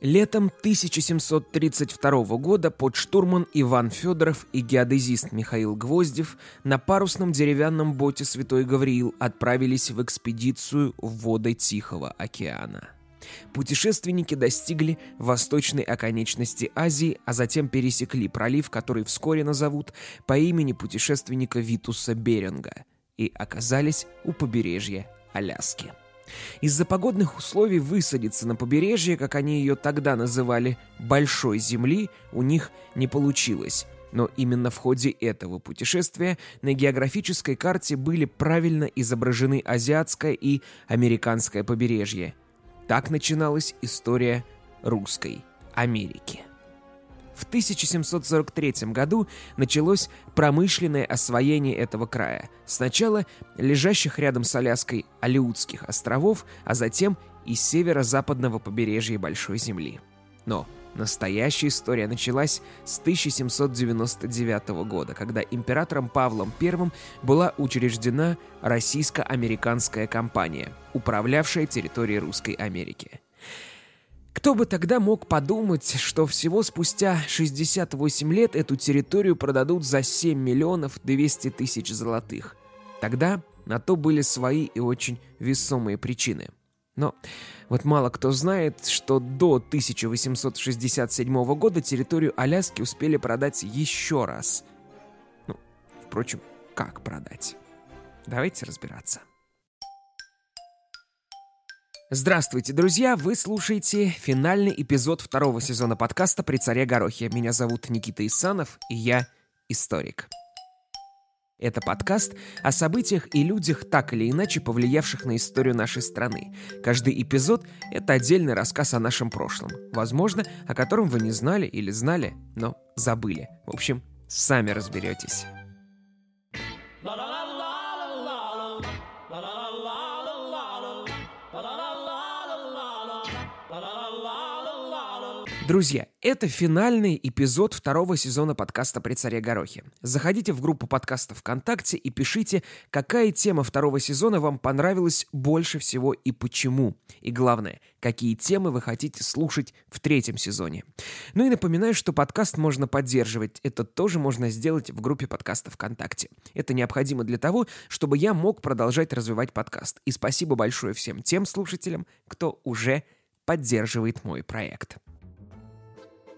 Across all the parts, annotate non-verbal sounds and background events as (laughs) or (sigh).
Летом 1732 года подштурман Иван Федоров и геодезист Михаил Гвоздев на парусном деревянном боте «Святой Гавриил» отправились в экспедицию в воды Тихого океана. Путешественники достигли восточной оконечности Азии, а затем пересекли пролив, который вскоре назовут по имени путешественника Витуса Беринга, и оказались у побережья Аляски. Из-за погодных условий высадиться на побережье, как они ее тогда называли, «большой земли», у них не получилось. Но именно в ходе этого путешествия на географической карте были правильно изображены азиатское и американское побережье. Так начиналась история русской Америки. В 1743 году началось промышленное освоение этого края. Сначала лежащих рядом с Аляской Алиутских островов, а затем и северо-западного побережья Большой Земли. Но настоящая история началась с 1799 года, когда императором Павлом I была учреждена российско-американская компания, управлявшая территорией Русской Америки. Кто бы тогда мог подумать, что всего спустя 68 лет эту территорию продадут за 7 миллионов 200 тысяч золотых. Тогда на то были свои и очень весомые причины. Но вот мало кто знает, что до 1867 года территорию Аляски успели продать еще раз. Ну, впрочем, как продать? Давайте разбираться. Здравствуйте, друзья! Вы слушаете финальный эпизод второго сезона подкаста «При царе Горохе». Меня зовут Никита Исанов, и я историк. Это подкаст о событиях и людях, так или иначе повлиявших на историю нашей страны. Каждый эпизод — это отдельный рассказ о нашем прошлом. Возможно, о котором вы не знали или знали, но забыли. В общем, сами разберетесь. Друзья, это финальный эпизод второго сезона подкаста «При царе Горохе». Заходите в группу подкаста ВКонтакте и пишите, какая тема второго сезона вам понравилась больше всего и почему. И главное, какие темы вы хотите слушать в третьем сезоне. Ну и напоминаю, что подкаст можно поддерживать. Это тоже можно сделать в группе подкаста ВКонтакте. Это необходимо для того, чтобы я мог продолжать развивать подкаст. И спасибо большое всем тем слушателям, кто уже поддерживает мой проект.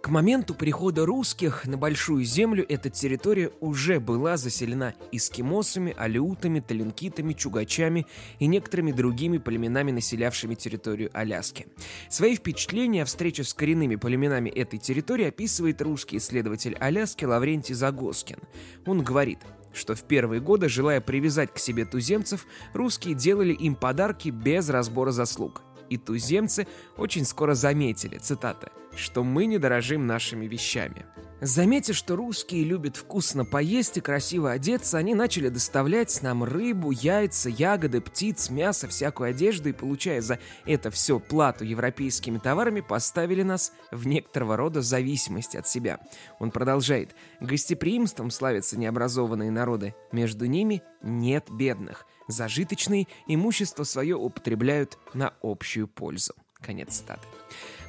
К моменту прихода русских на Большую Землю эта территория уже была заселена эскимосами, алеутами, талинкитами, чугачами и некоторыми другими племенами, населявшими территорию Аляски. Свои впечатления о встрече с коренными племенами этой территории описывает русский исследователь Аляски Лаврентий Загоскин. Он говорит – что в первые годы, желая привязать к себе туземцев, русские делали им подарки без разбора заслуг. И туземцы очень скоро заметили, цитата, что мы не дорожим нашими вещами. Заметив, что русские любят вкусно поесть и красиво одеться, они начали доставлять нам рыбу, яйца, ягоды, птиц, мясо, всякую одежду и, получая за это все плату европейскими товарами, поставили нас в некоторого рода зависимости от себя. Он продолжает. Гостеприимством славятся необразованные народы. Между ними нет бедных. Зажиточные имущество свое употребляют на общую пользу. Конец цитаты.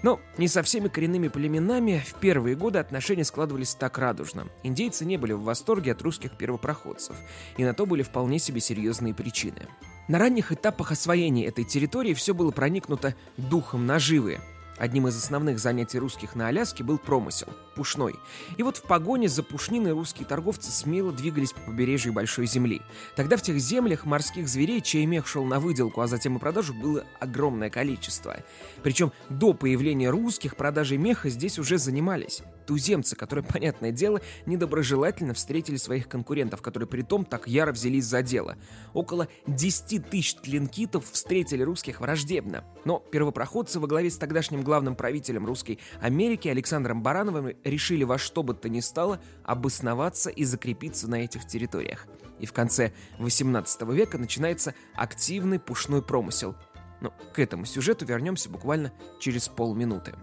Но не со всеми коренными племенами в первые годы отношения складывались так радужно. Индейцы не были в восторге от русских первопроходцев, и на то были вполне себе серьезные причины. На ранних этапах освоения этой территории все было проникнуто духом наживы, Одним из основных занятий русских на Аляске был промысел – пушной. И вот в погоне за пушниной русские торговцы смело двигались по побережью Большой Земли. Тогда в тех землях морских зверей, чей мех шел на выделку, а затем и продажу, было огромное количество. Причем до появления русских продажей меха здесь уже занимались туземцы, которые, (laughs) понятное дело, недоброжелательно встретили своих конкурентов, которые при том так яро взялись за дело. Около 10 тысяч тлинкитов встретили русских враждебно. Но первопроходцы во главе с тогдашним главным правителем русской Америки Александром Барановым решили во что бы то ни стало обосноваться и закрепиться на этих территориях. И в конце 18 века начинается активный пушной промысел. Но к этому сюжету вернемся буквально через полминуты.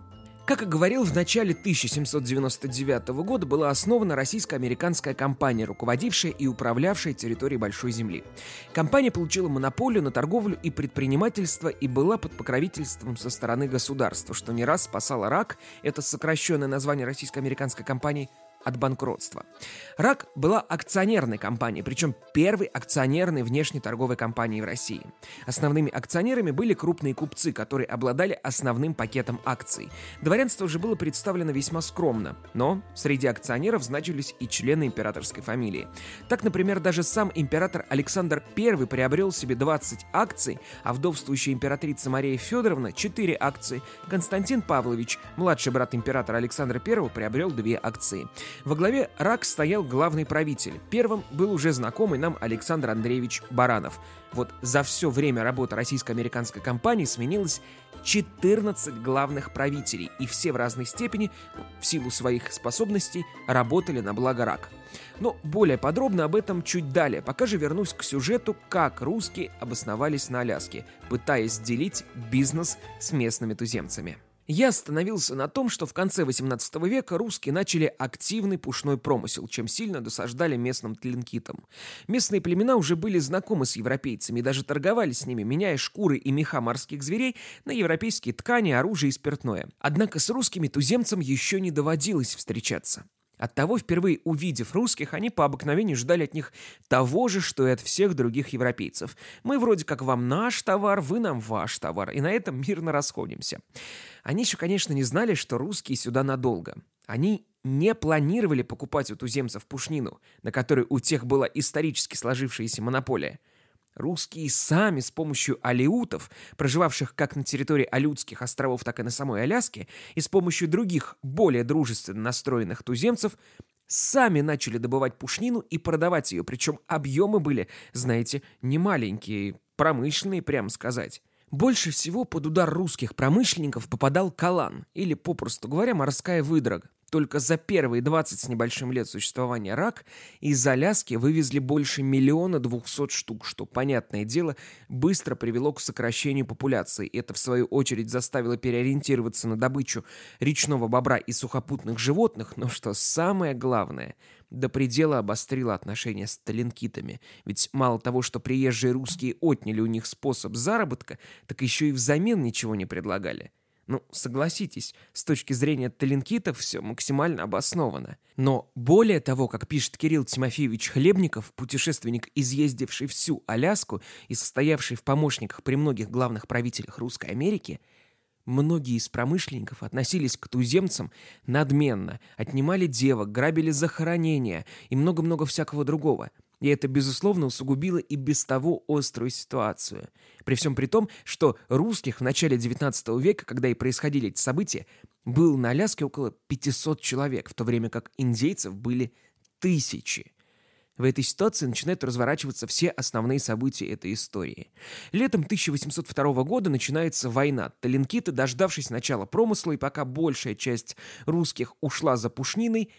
Как и говорил, в начале 1799 года была основана российско-американская компания, руководившая и управлявшая территорией Большой Земли. Компания получила монополию на торговлю и предпринимательство и была под покровительством со стороны государства, что не раз спасало рак, это сокращенное название российско-американской компании, от банкротства. РАК была акционерной компанией, причем первой акционерной внешнеторговой компанией в России. Основными акционерами были крупные купцы, которые обладали основным пакетом акций. Дворянство же было представлено весьма скромно, но среди акционеров значились и члены императорской фамилии. Так, например, даже сам император Александр I приобрел себе 20 акций, а вдовствующая императрица Мария Федоровна 4 акции. Константин Павлович, младший брат императора Александра I, приобрел 2 акции. Во главе РАК стоял главный правитель. Первым был уже знакомый нам Александр Андреевич Баранов. Вот за все время работы российско-американской компании сменилось 14 главных правителей, и все в разной степени, в силу своих способностей, работали на благо РАК. Но более подробно об этом чуть далее, пока же вернусь к сюжету, как русские обосновались на Аляске, пытаясь делить бизнес с местными туземцами. Я остановился на том, что в конце 18 века русские начали активный пушной промысел, чем сильно досаждали местным тлинкитам. Местные племена уже были знакомы с европейцами и даже торговали с ними, меняя шкуры и меха морских зверей на европейские ткани, оружие и спиртное. Однако с русскими туземцам еще не доводилось встречаться. Оттого, впервые увидев русских, они по обыкновению ждали от них того же, что и от всех других европейцев. Мы вроде как вам наш товар, вы нам ваш товар, и на этом мирно расходимся. Они еще, конечно, не знали, что русские сюда надолго. Они не планировали покупать у туземцев пушнину, на которой у тех была исторически сложившаяся монополия. Русские сами с помощью алеутов, проживавших как на территории Алютских островов, так и на самой Аляске, и с помощью других, более дружественно настроенных туземцев, сами начали добывать пушнину и продавать ее, причем объемы были, знаете, не маленькие, промышленные, прямо сказать. Больше всего под удар русских промышленников попадал калан, или, попросту говоря, морская выдрога. Только за первые 20 с небольшим лет существования рак из Аляски вывезли больше миллиона двухсот штук, что, понятное дело, быстро привело к сокращению популяции. Это, в свою очередь, заставило переориентироваться на добычу речного бобра и сухопутных животных, но что самое главное, до предела обострило отношения с талинкитами. Ведь мало того, что приезжие русские отняли у них способ заработка, так еще и взамен ничего не предлагали. Ну, согласитесь, с точки зрения талинкитов все максимально обосновано. Но более того, как пишет Кирилл Тимофеевич Хлебников, путешественник, изъездивший всю Аляску и состоявший в помощниках при многих главных правителях Русской Америки, многие из промышленников относились к туземцам надменно, отнимали девок, грабили захоронения и много-много всякого другого – и это, безусловно, усугубило и без того острую ситуацию. При всем при том, что русских в начале XIX века, когда и происходили эти события, было на Аляске около 500 человек, в то время как индейцев были тысячи. В этой ситуации начинают разворачиваться все основные события этой истории. Летом 1802 года начинается война. Таленкиты, дождавшись начала промысла, и пока большая часть русских ушла за пушниной,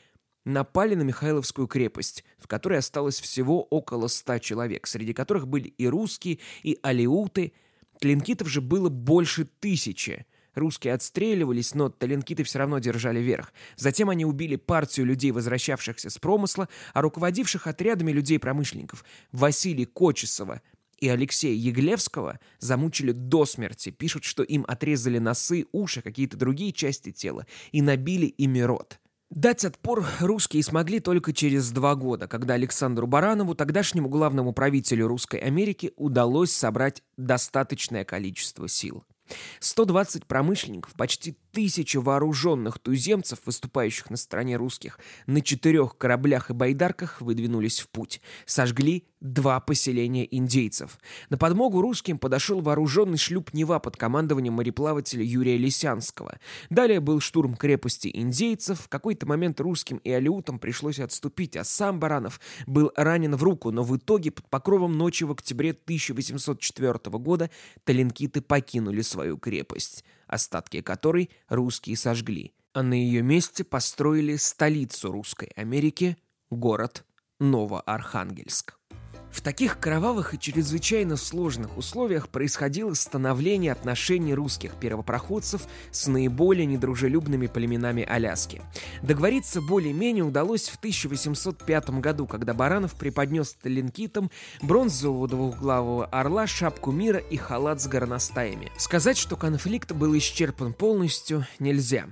напали на Михайловскую крепость, в которой осталось всего около ста человек, среди которых были и русские, и алиуты. Тлинкитов же было больше тысячи. Русские отстреливались, но таленкиты все равно держали верх. Затем они убили партию людей, возвращавшихся с промысла, а руководивших отрядами людей-промышленников Василия Кочесова и Алексея Еглевского замучили до смерти. Пишут, что им отрезали носы, уши, какие-то другие части тела и набили ими рот. Дать отпор русские смогли только через два года, когда Александру Баранову, тогдашнему главному правителю Русской Америки, удалось собрать достаточное количество сил. 120 промышленников, почти тысяча вооруженных туземцев, выступающих на стороне русских, на четырех кораблях и байдарках выдвинулись в путь. Сожгли два поселения индейцев. На подмогу русским подошел вооруженный шлюп Нева под командованием мореплавателя Юрия Лисянского. Далее был штурм крепости индейцев. В какой-то момент русским и алиутам пришлось отступить, а сам Баранов был ранен в руку, но в итоге под покровом ночи в октябре 1804 года таленкиты покинули свою крепость остатки которой русские сожгли, а на ее месте построили столицу Русской Америки, город Новоархангельск. В таких кровавых и чрезвычайно сложных условиях происходило становление отношений русских первопроходцев с наиболее недружелюбными племенами Аляски. Договориться более-менее удалось в 1805 году, когда Баранов преподнес талинкитам бронзового двухглавого орла, шапку мира и халат с горностаями. Сказать, что конфликт был исчерпан полностью, нельзя.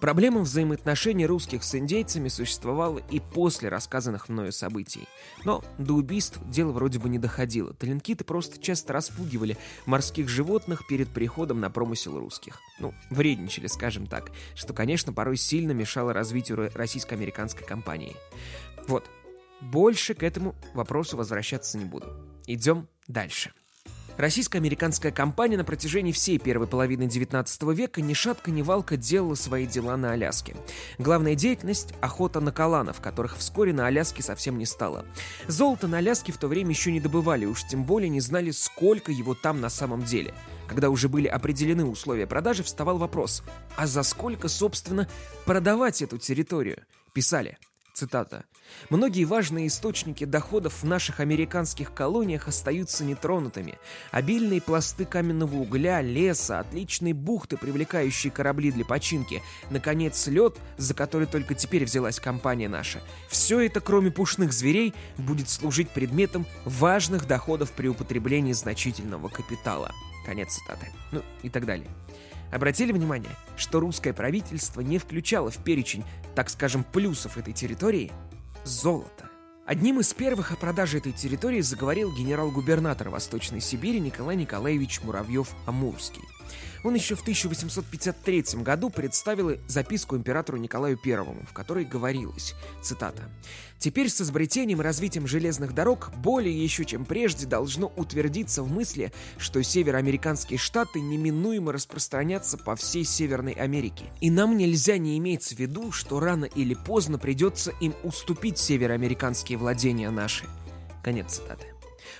Проблема взаимоотношений русских с индейцами существовала и после рассказанных мною событий. Но до убийств дело вроде бы не доходило. Талинкиты просто часто распугивали морских животных перед приходом на промысел русских. Ну, вредничали, скажем так, что, конечно, порой сильно мешало развитию российско-американской компании. Вот, больше к этому вопросу возвращаться не буду. Идем дальше. Российско-американская компания на протяжении всей первой половины XIX века ни шатка ни валка делала свои дела на Аляске. Главная деятельность – охота на каланов, которых вскоре на Аляске совсем не стало. Золото на Аляске в то время еще не добывали, уж тем более не знали, сколько его там на самом деле. Когда уже были определены условия продажи, вставал вопрос, а за сколько, собственно, продавать эту территорию? Писали – Цитата. «Многие важные источники доходов в наших американских колониях остаются нетронутыми. Обильные пласты каменного угля, леса, отличные бухты, привлекающие корабли для починки, наконец, лед, за который только теперь взялась компания наша. Все это, кроме пушных зверей, будет служить предметом важных доходов при употреблении значительного капитала». Конец цитаты. Ну и так далее. Обратили внимание, что русское правительство не включало в перечень, так скажем, плюсов этой территории золото. Одним из первых о продаже этой территории заговорил генерал-губернатор Восточной Сибири Николай Николаевич Муравьев-Амурский. Он еще в 1853 году представил записку императору Николаю I, в которой говорилось, цитата, «Теперь с изобретением и развитием железных дорог более еще чем прежде должно утвердиться в мысли, что североамериканские штаты неминуемо распространятся по всей Северной Америке. И нам нельзя не иметь в виду, что рано или поздно придется им уступить североамериканские владения наши». Конец цитаты.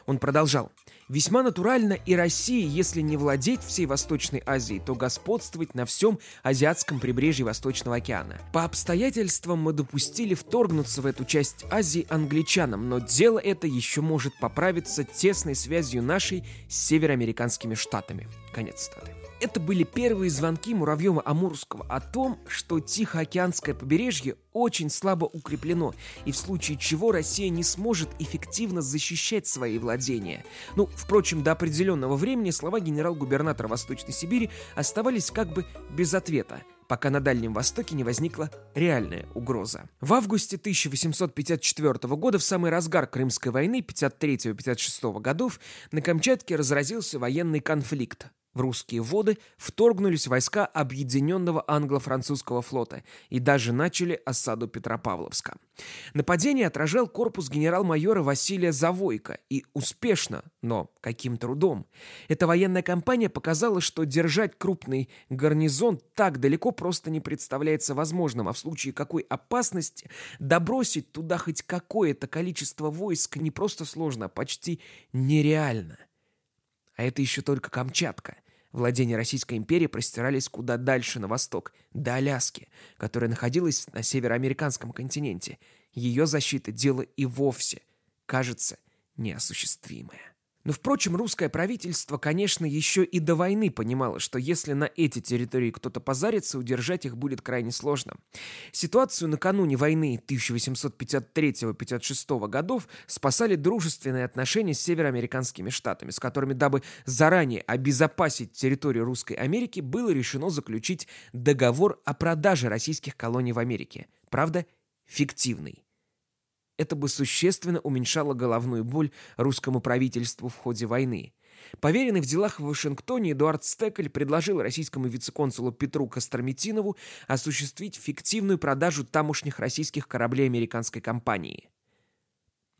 Он продолжал. Весьма натурально и России, если не владеть всей Восточной Азией, то господствовать на всем азиатском прибрежье Восточного океана. По обстоятельствам мы допустили вторгнуться в эту часть Азии англичанам, но дело это еще может поправиться тесной связью нашей с североамериканскими штатами. Конец цитаты. Это были первые звонки Муравьева-Амурского о том, что Тихоокеанское побережье очень слабо укреплено, и в случае чего Россия не сможет эффективно защищать свои владения. Ну, впрочем, до определенного времени слова генерал-губернатора Восточной Сибири оставались как бы без ответа, пока на Дальнем Востоке не возникла реальная угроза. В августе 1854 года, в самый разгар Крымской войны 53-56 годов, на Камчатке разразился военный конфликт. В русские воды вторгнулись войска Объединенного англо-французского флота и даже начали осаду Петропавловска. Нападение отражал корпус генерал-майора Василия Завойко и успешно, но каким трудом. Эта военная кампания показала, что держать крупный гарнизон так далеко просто не представляется возможным, а в случае какой опасности добросить туда хоть какое-то количество войск не просто сложно, а почти нереально. А это еще только Камчатка. Владения Российской империи простирались куда дальше на восток, до Аляски, которая находилась на североамериканском континенте. Ее защита – дело и вовсе, кажется, неосуществимое. Но, впрочем, русское правительство, конечно, еще и до войны понимало, что если на эти территории кто-то позарится, удержать их будет крайне сложно. Ситуацию накануне войны 1853-56 годов спасали дружественные отношения с североамериканскими штатами, с которыми, дабы заранее обезопасить территорию Русской Америки, было решено заключить договор о продаже российских колоний в Америке. Правда, фиктивный. Это бы существенно уменьшало головную боль русскому правительству в ходе войны. Поверенный в делах в Вашингтоне Эдуард Стекель предложил российскому вице-консулу Петру Костромитинову осуществить фиктивную продажу тамошних российских кораблей американской компании.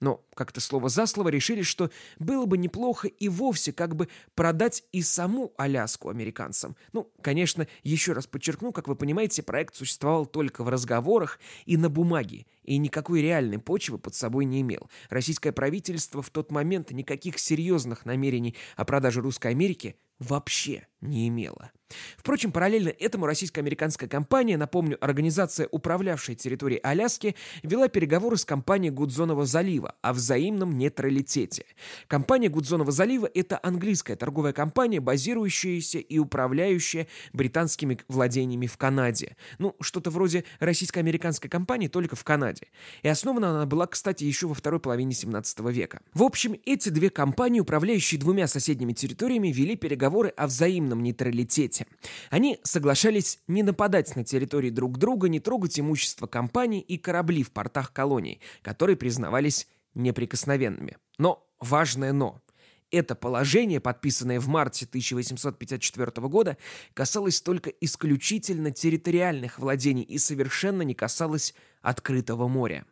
Но как-то слово за слово решили, что было бы неплохо и вовсе как бы продать и саму Аляску американцам. Ну, конечно, еще раз подчеркну, как вы понимаете, проект существовал только в разговорах и на бумаге, и никакой реальной почвы под собой не имел. Российское правительство в тот момент никаких серьезных намерений о продаже Русской Америки вообще не имела. Впрочем, параллельно этому российско-американская компания, напомню, организация, управлявшая территорией Аляски, вела переговоры с компанией Гудзонова залива о взаимном нейтралитете. Компания Гудзонова залива – это английская торговая компания, базирующаяся и управляющая британскими владениями в Канаде. Ну, что-то вроде российско-американской компании, только в Канаде. И основана она была, кстати, еще во второй половине 17 века. В общем, эти две компании, управляющие двумя соседними территориями, вели переговоры о взаимном нейтралитете. Они соглашались не нападать на территории друг друга, не трогать имущество компаний и корабли в портах колоний, которые признавались неприкосновенными. Но важное «но». Это положение, подписанное в марте 1854 года, касалось только исключительно территориальных владений и совершенно не касалось открытого моря.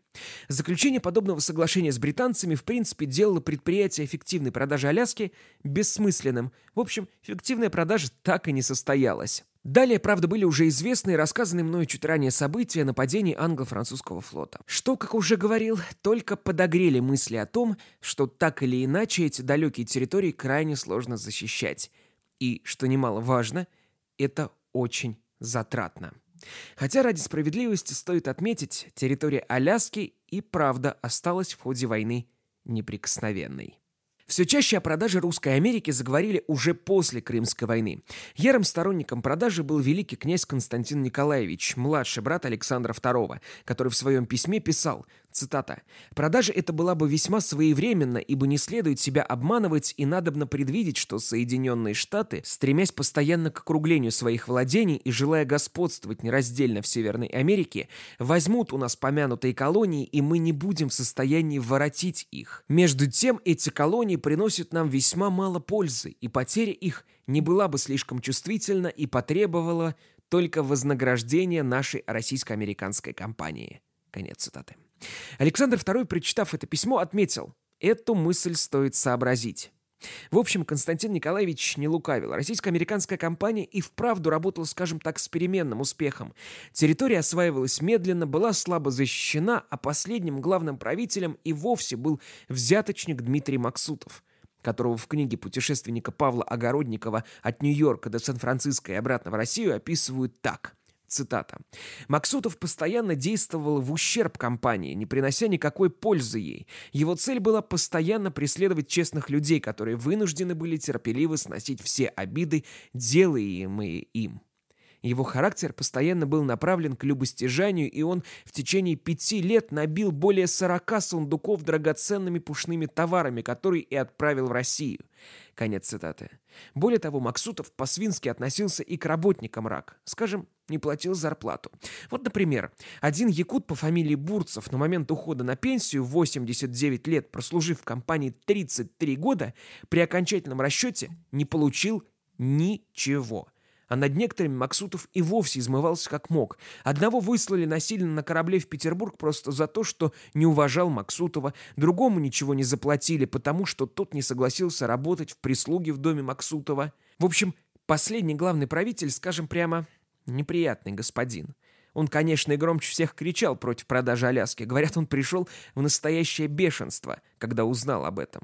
Заключение подобного соглашения с британцами в принципе делало предприятие эффективной продажи Аляски бессмысленным. В общем, эффективная продажа так и не состоялась. Далее, правда, были уже известные, рассказанные мною чуть ранее события нападений англо-французского флота. Что, как уже говорил, только подогрели мысли о том, что так или иначе эти далекие территории крайне сложно защищать. И, что немаловажно, это очень затратно. Хотя ради справедливости стоит отметить, территория Аляски и правда осталась в ходе войны неприкосновенной. Все чаще о продаже русской Америки заговорили уже после Крымской войны. Ярым сторонником продажи был великий князь Константин Николаевич, младший брат Александра II, который в своем письме писал Цитата. «Продажа эта была бы весьма своевременна, ибо не следует себя обманывать и надобно предвидеть, что Соединенные Штаты, стремясь постоянно к округлению своих владений и желая господствовать нераздельно в Северной Америке, возьмут у нас помянутые колонии, и мы не будем в состоянии воротить их. Между тем, эти колонии приносят нам весьма мало пользы, и потеря их не была бы слишком чувствительна и потребовала только вознаграждения нашей российско-американской компании». Конец цитаты. Александр II, прочитав это письмо, отметил, эту мысль стоит сообразить. В общем, Константин Николаевич не лукавил. Российско-американская компания и вправду работала, скажем так, с переменным успехом. Территория осваивалась медленно, была слабо защищена, а последним главным правителем и вовсе был взяточник Дмитрий Максутов, которого в книге путешественника Павла Огородникова «От Нью-Йорка до Сан-Франциско и обратно в Россию» описывают так – Цитата. «Максутов постоянно действовал в ущерб компании, не принося никакой пользы ей. Его цель была постоянно преследовать честных людей, которые вынуждены были терпеливо сносить все обиды, делаемые им. Его характер постоянно был направлен к любостяжанию, и он в течение пяти лет набил более сорока сундуков драгоценными пушными товарами, которые и отправил в Россию. Конец цитаты. Более того, Максутов по-свински относился и к работникам РАК. Скажем, не платил зарплату. Вот, например, один якут по фамилии Бурцев на момент ухода на пенсию в 89 лет, прослужив в компании 33 года, при окончательном расчете не получил ничего – а над некоторыми Максутов и вовсе измывался как мог. Одного выслали насильно на корабле в Петербург просто за то, что не уважал Максутова, другому ничего не заплатили, потому что тот не согласился работать в прислуге в доме Максутова. В общем, последний главный правитель, скажем прямо, неприятный господин. Он, конечно, и громче всех кричал против продажи Аляски. Говорят, он пришел в настоящее бешенство, когда узнал об этом.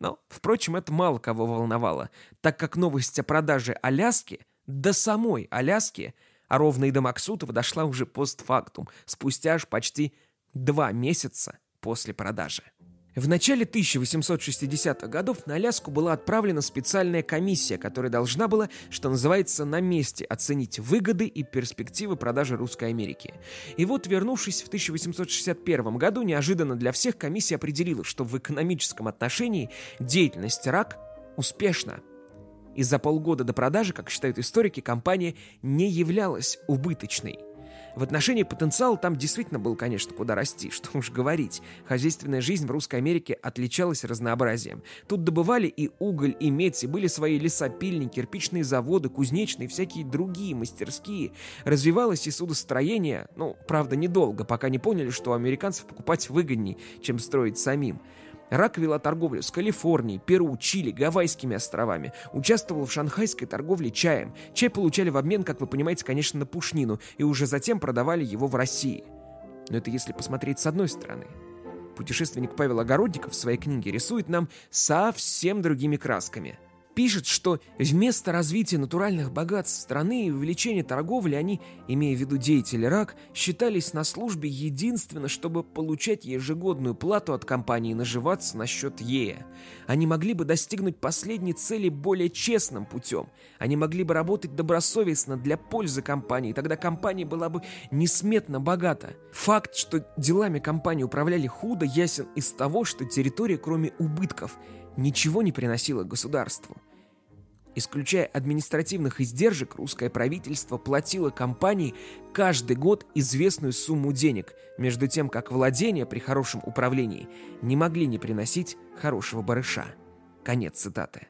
Но, впрочем, это мало кого волновало, так как новость о продаже Аляски до самой Аляски, а ровно и до Максутова дошла уже постфактум, спустя аж почти два месяца после продажи. В начале 1860-х годов на Аляску была отправлена специальная комиссия, которая должна была, что называется, на месте оценить выгоды и перспективы продажи русской Америки. И вот, вернувшись в 1861 году, неожиданно для всех комиссия определила, что в экономическом отношении деятельность РАК успешна. И за полгода до продажи, как считают историки, компания не являлась убыточной. В отношении потенциала там действительно был, конечно, куда расти, (laughs) что уж говорить. Хозяйственная жизнь в Русской Америке отличалась разнообразием. Тут добывали и уголь, и медь, и были свои лесопильни, кирпичные заводы, кузнечные, всякие другие мастерские. Развивалось и судостроение, ну, правда, недолго, пока не поняли, что у американцев покупать выгодней, чем строить самим. Рак вела торговлю с Калифорнией, Перу, Чили, Гавайскими островами. Участвовал в шанхайской торговле чаем. Чай получали в обмен, как вы понимаете, конечно, на пушнину, и уже затем продавали его в России. Но это если посмотреть с одной стороны. Путешественник Павел Огородников в своей книге рисует нам совсем другими красками. Пишет, что вместо развития натуральных богатств страны и увеличения торговли они, имея в виду деятели РАК, считались на службе единственно, чтобы получать ежегодную плату от компании и наживаться на счет ЕЭ. Они могли бы достигнуть последней цели более честным путем. Они могли бы работать добросовестно для пользы компании, тогда компания была бы несметно богата. Факт, что делами компании управляли худо, ясен из того, что территория, кроме убытков, ничего не приносила государству. Исключая административных издержек, русское правительство платило компании каждый год известную сумму денег, между тем как владения при хорошем управлении не могли не приносить хорошего барыша. Конец цитаты.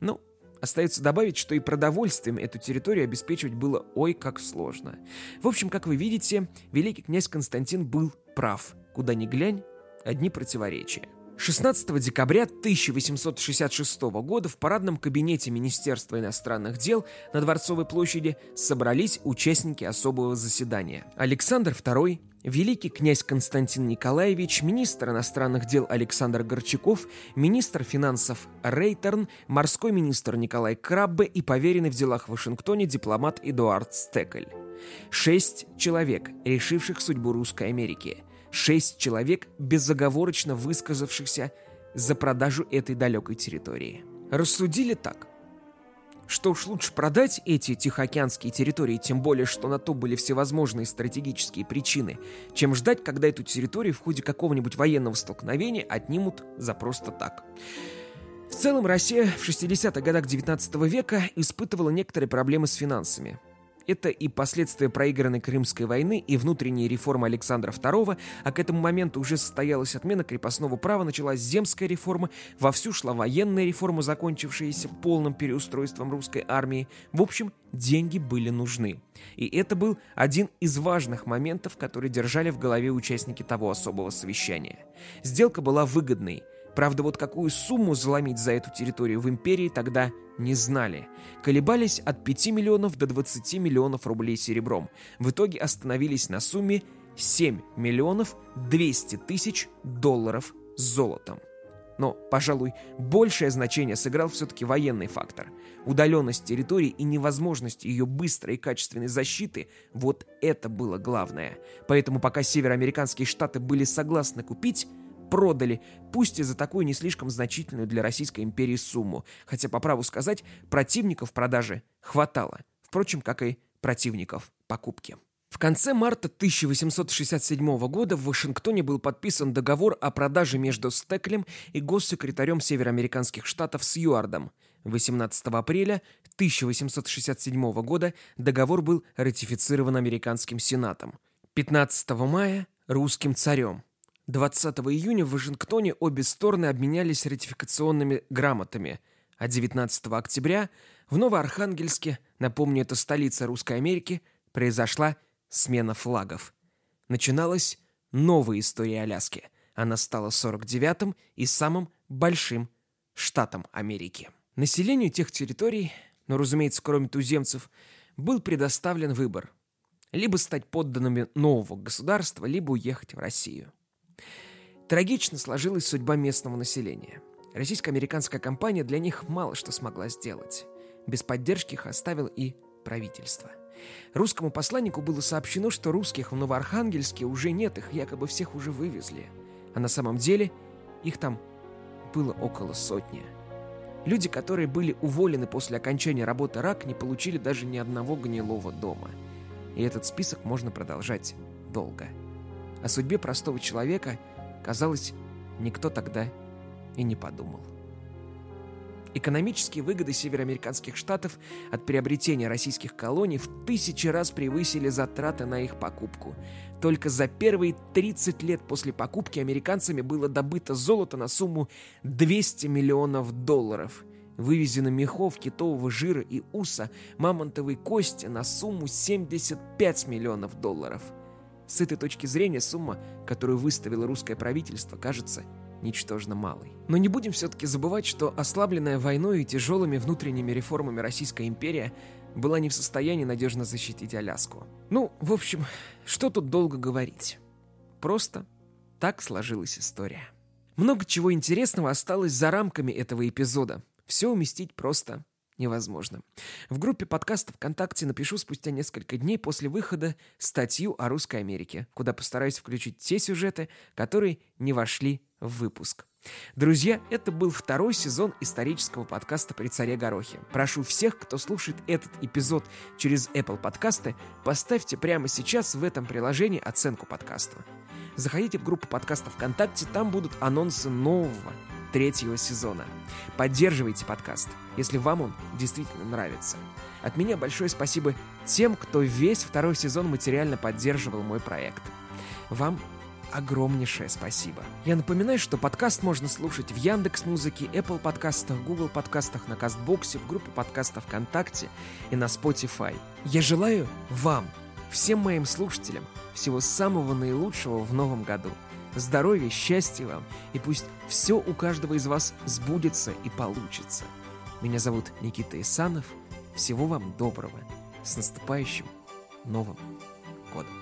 Ну, остается добавить, что и продовольствием эту территорию обеспечивать было ой как сложно. В общем, как вы видите, великий князь Константин был прав. Куда ни глянь, одни противоречия. 16 декабря 1866 года в парадном кабинете Министерства иностранных дел на Дворцовой площади собрались участники особого заседания. Александр II, великий князь Константин Николаевич, министр иностранных дел Александр Горчаков, министр финансов Рейтерн, морской министр Николай Краббе и поверенный в делах в Вашингтоне дипломат Эдуард Стекель. Шесть человек, решивших судьбу Русской Америки – шесть человек, безоговорочно высказавшихся за продажу этой далекой территории. Рассудили так, что уж лучше продать эти тихоокеанские территории, тем более, что на то были всевозможные стратегические причины, чем ждать, когда эту территорию в ходе какого-нибудь военного столкновения отнимут за просто так. В целом, Россия в 60-х годах 19 века испытывала некоторые проблемы с финансами. Это и последствия проигранной Крымской войны, и внутренние реформы Александра II, а к этому моменту уже состоялась отмена крепостного права, началась земская реформа, вовсю шла военная реформа, закончившаяся полным переустройством русской армии. В общем, деньги были нужны. И это был один из важных моментов, которые держали в голове участники того особого совещания. Сделка была выгодной – Правда, вот какую сумму заломить за эту территорию в империи тогда не знали. Колебались от 5 миллионов до 20 миллионов рублей серебром. В итоге остановились на сумме 7 миллионов 200 тысяч долларов золотом. Но, пожалуй, большее значение сыграл все-таки военный фактор. Удаленность территории и невозможность ее быстрой и качественной защиты – вот это было главное. Поэтому пока североамериканские штаты были согласны купить, продали, пусть и за такую не слишком значительную для Российской империи сумму, хотя, по праву сказать, противников продажи хватало, впрочем, как и противников покупки. В конце марта 1867 года в Вашингтоне был подписан договор о продаже между Стеклем и госсекретарем североамериканских штатов Сьюардом. 18 апреля 1867 года договор был ратифицирован американским сенатом. 15 мая – русским царем. 20 июня в Вашингтоне обе стороны обменялись ратификационными грамотами, а 19 октября в Новоархангельске, напомню, это столица Русской Америки, произошла смена флагов. Начиналась новая история Аляски. Она стала 49-м и самым большим штатом Америки. Населению тех территорий, но, разумеется, кроме туземцев, был предоставлен выбор – либо стать подданными нового государства, либо уехать в Россию. Трагично сложилась судьба местного населения. Российско-американская компания для них мало что смогла сделать. Без поддержки их оставил и правительство. Русскому посланнику было сообщено, что русских в Новоархангельске уже нет, их якобы всех уже вывезли. А на самом деле их там было около сотни. Люди, которые были уволены после окончания работы РАК, не получили даже ни одного гнилого дома. И этот список можно продолжать долго. О судьбе простого человека – Казалось, никто тогда и не подумал. Экономические выгоды североамериканских штатов от приобретения российских колоний в тысячи раз превысили затраты на их покупку. Только за первые 30 лет после покупки американцами было добыто золото на сумму 200 миллионов долларов. Вывезено мехов, китового жира и уса, мамонтовой кости на сумму 75 миллионов долларов – с этой точки зрения сумма, которую выставило русское правительство, кажется ничтожно малой. Но не будем все-таки забывать, что ослабленная войной и тяжелыми внутренними реформами Российская империя была не в состоянии надежно защитить Аляску. Ну, в общем, что тут долго говорить. Просто так сложилась история. Много чего интересного осталось за рамками этого эпизода. Все уместить просто невозможно. В группе подкаста ВКонтакте напишу спустя несколько дней после выхода статью о Русской Америке, куда постараюсь включить те сюжеты, которые не вошли в выпуск. Друзья, это был второй сезон исторического подкаста «При царе Горохе». Прошу всех, кто слушает этот эпизод через Apple подкасты, поставьте прямо сейчас в этом приложении оценку подкасту. Заходите в группу подкаста ВКонтакте, там будут анонсы нового третьего сезона. Поддерживайте подкаст, если вам он действительно нравится. От меня большое спасибо тем, кто весь второй сезон материально поддерживал мой проект. Вам огромнейшее спасибо. Я напоминаю, что подкаст можно слушать в Яндекс Музыке, Apple подкастах, Google подкастах, на Кастбоксе, в группе подкастов ВКонтакте и на Spotify. Я желаю вам, всем моим слушателям, всего самого наилучшего в новом году. Здоровья, счастья вам, и пусть все у каждого из вас сбудется и получится. Меня зовут Никита Исанов. Всего вам доброго. С наступающим Новым годом.